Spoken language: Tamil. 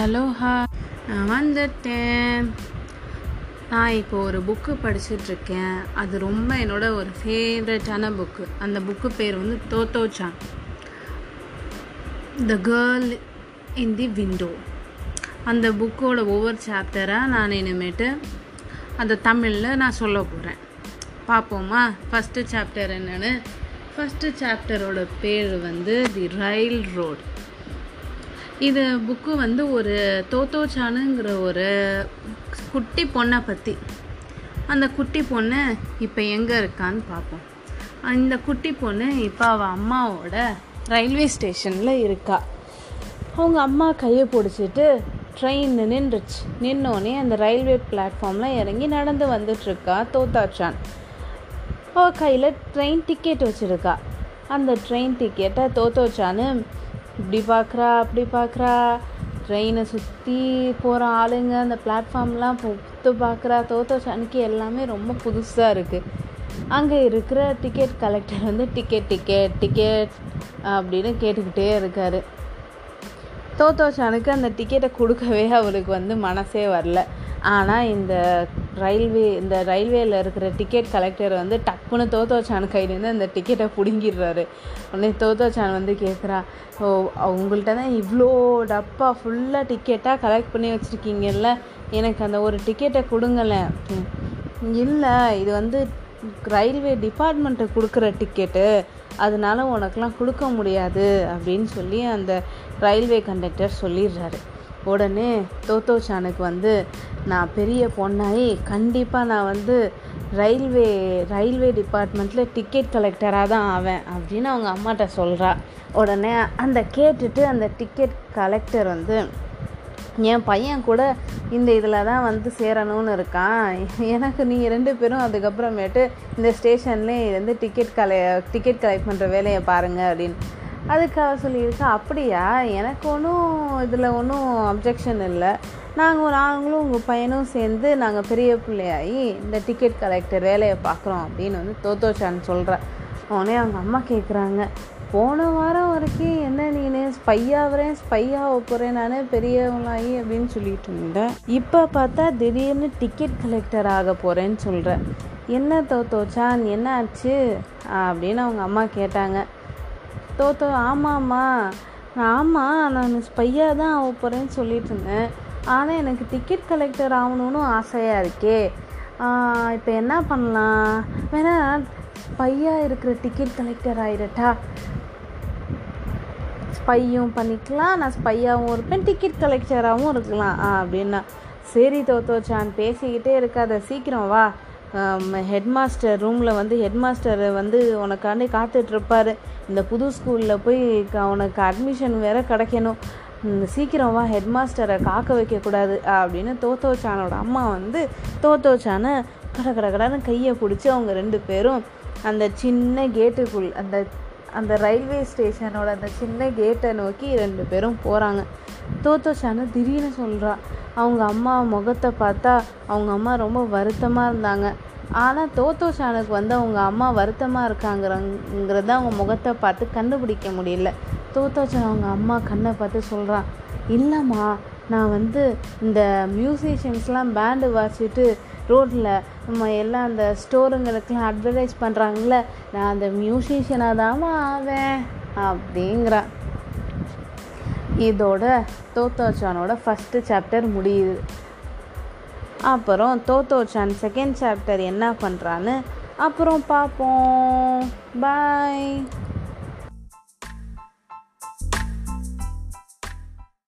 அலோஹா நான் வந்துட்டேன். நான் இப்போ ஒரு புக்கு படிச்சுட்ருக்கேன் அது ரொம்ப என்னோட ஒரு ஃபேவரட்டான புக்கு அந்த புக்கு பேர் வந்து தோத்தோச்சான் the girl in the window அந்த புக்கோட ஒவ்வொரு சாப்டராக நான் இனிமேட்டு அந்த தமிழில் நான் சொல்ல போகிறேன் பார்ப்போமா? ஃபஸ்ட்டு சாப்டர் என்னென்னு? ஃபஸ்ட்டு சாப்டரோட பேர் வந்து தி ரயில் ரோடு இது புக்கு வந்து ஒரு தோத்தோச்சானுங்கிற ஒரு குட்டி பொண்ணை பற்றி அந்த குட்டி பொண்ணு இப்போ எங்கே இருக்கான்னு பார்ப்போம் அந்த குட்டி பொண்ணு இப்போ அவள் அம்மாவோட ரயில்வே ஸ்டேஷனில் இருக்கா. அவங்க அம்மா கையை பிடிச்சிட்டு ட்ரெயின் நின்றுச்சு. நின்னோடனே அந்த ரயில்வே பிளாட்ஃபார்மில் இறங்கி நடந்து வந்துட்டுருக்கா தோத்தாச்சான். அவள் கையில் ட்ரெயின் டிக்கெட் வச்சுருக்கா. அந்த ட்ரெயின் டிக்கெட்டை தோத்தோச்சான்னு இப்படி பார்க்குறா அப்படி பார்க்குறா ட்ரெயினை சுற்றி போகிற ஆளுங்க அந்த பிளாட்ஃபார்ம்லாம் பொத்து பார்க்குறா தோத்தோச்சானுக்கு எல்லாமே ரொம்ப புதுசாக இருக்குது அங்கே இருக்கிற டிக்கெட் கலெக்டர் வந்து டிக்கெட் டிக்கெட் டிக்கெட் அப்படின்னு கேட்டுக்கிட்டே இருக்கார். தோத்தோச்சானுக்கு அந்த டிக்கெட்டை கொடுக்கவே அவருக்கு வந்து மனசே வரல. ஆனால் இந்த ரயில்வே இந்த ரயில்வேயில் இருக்கிற டிக்கெட் கலெக்டர் வந்து டக்குன்னு தோத்தோச்சான் கையிலேருந்து அந்த டிக்கெட்டை பிடுங்கிடுறாரு. உடனே தோத்தோச்சான் வந்து கேட்குறா ஓ உங்கள்கிட்ட தான் இவ்வளோ டப்பா ஃபுல்லாக டிக்கெட்டாக கலெக்ட் பண்ணி வச்சுருக்கீங்கல்ல எனக்கு அந்த ஒரு டிக்கெட்டை கொடுங்களேன் இல்லை இது வந்து ரயில்வே டிபார்ட்மெண்ட்டு கொடுக்குற டிக்கெட்டு அதனால உனக்கெலாம் கொடுக்க முடியாது. அப்படின்னு சொல்லி அந்த ரயில்வே கண்டக்டர் சொல்லிடுறாரு. உடனே தோத்தோச்சானுக்கு வந்து நான் பெரிய பொண்ணாகி கண்டிப்பாக நான் வந்து ரயில்வே ரயில்வே டிபார்ட்மெண்ட்டில் டிக்கெட் கலெக்டராக தான் ஆவேன் அப்படின்னு அவங்க அம்மாட்ட சொல்கிறா உடனே அந்த கேட்டுட்டு அந்த டிக்கெட் கலெக்டர் வந்து என் பையன் கூட இந்த இதில் தான் வந்து சேரணும்னு இருக்கான். எனக்கு நீங்கள் ரெண்டு பேரும் அதுக்கப்புறமேட்டு இந்த ஸ்டேஷன்லேயே இருந்து டிக்கெட் கலை டிக்கெட் கலெக்ட் பண்ணுற வேலையை பாருங்கள் அப்படின்னு. அதுக்காக சொல்லியிருக்கா அப்படியா? எனக்கு ஒன்றும் இதில் ஒன்றும் அப்ஜெக்ஷன் இல்லை. நாங்கள் நாங்களும் உங்கள் பையனும் சேர்ந்து நாங்கள் பெரிய பிள்ளையாகி இந்த டிக்கெட் கலெக்டர் வேலையை பார்க்குறோம் அப்படின்னு வந்து தோத்தோச்சான் சொல்கிறேன் உடனே அவங்க அம்மா கேட்குறாங்க போன வாரம் வரைக்கும் என்ன நீனு? ஸ்பையாகிறேன் ஸ்பையாக போகிறேன் நான் பெரியவங்களாகி அப்படின்னு சொல்லிட்டு இருந்தேன் இப்போ பார்த்தா திடீர்னு டிக்கெட் கலெக்டர் ஆக போகிறேன்னு சொல்கிறேன் என்ன தோத்தோச்சான் என்ன ஆச்சு? அப்படின்னு அவங்க அம்மா கேட்டாங்க. தோத்தோ ஆமாம்மா. ஆமாம் நான் ஸ்பையாக தான் ஆக போகிறேன்னு சொல்லிட்டு இருந்தேன். ஆனால் எனக்கு டிக்கெட் கலெக்டர் ஆகணும்னு ஆசையாக இருக்கே. இப்போ என்ன பண்ணலாம்? வேணா ஸ்பையாக இருக்கிற டிக்கெட் கலெக்டர் ஆகிடட்டா ஸ்பையும் பண்ணிக்கலாம் நான் ஸ்பையாகவும் இருப்பேன் டிக்கெட் கலெக்டராகவும் இருக்கலாம் அப்படின்னா. சரி தோத்தோச்சான் பேசிக்கிட்டே இருக்காத சீக்கிரம் வா. ஹெட் மாஸ்டர் ரூமில் வந்து ஹெட் மாஸ்டர் வந்து உனக்காண்டி காத்துட்ருப்பார். இந்த புது ஸ்கூலில் போய் உனக்கு அட்மிஷன் வேறு கிடைக்கணும். சீக்கிரம் வா ஹெட் மாஸ்டரை காக்க வைக்கக்கூடாது அப்படின்னு தோத்தோச்சானோட அம்மா வந்து தோத்தோச்சானை கட கட கடன்னு கையை பிடிச்சி அவங்க ரெண்டு பேரும் அந்த சின்ன கேட்டுக்குள் அந்த அந்த ரயில்வே ஸ்டேஷனோட அந்த சின்ன கேட்டை நோக்கி ரெண்டு பேரும் போகிறாங்க தோத்தோச்சானு திடீர்னு சொல்கிறா அவங்க அம்மா முகத்தை பார்த்தா அவங்க அம்மா ரொம்ப வருத்தமாக இருந்தாங்க. ஆனால் தோத்தோஷானுக்கு வந்து அவங்க அம்மா வருத்தமாக இருக்காங்கிறங்கிறத அவங்க முகத்தை பார்த்து கண்டுபிடிக்க முடியல. தோத்தோஷான் அவங்க அம்மா கண்ணை பார்த்து சொல்கிறான் இல்லைம்மா நான் வந்து இந்த மியூசிஷியன்ஸ்லாம் பேண்டு வாசிட்டு ரோட்டில் நம்ம எல்லாம் அந்த ஸ்டோருங்களுக்கெல்லாம் அட்வர்டைஸ் பண்ணுறாங்கள நான் அந்த மியூசிஷியனாக தான் ஆவேன் அப்படிங்கிறான் இதோட தோத்தோச்சானோட ஃபஸ்ட்டு சாப்டர் முடியுது. அப்புறம் தோத்தோச்சான் செகண்ட் சாப்டர் என்ன பண்ணுறான்னு அப்புறம் பார்ப்போம் பாய்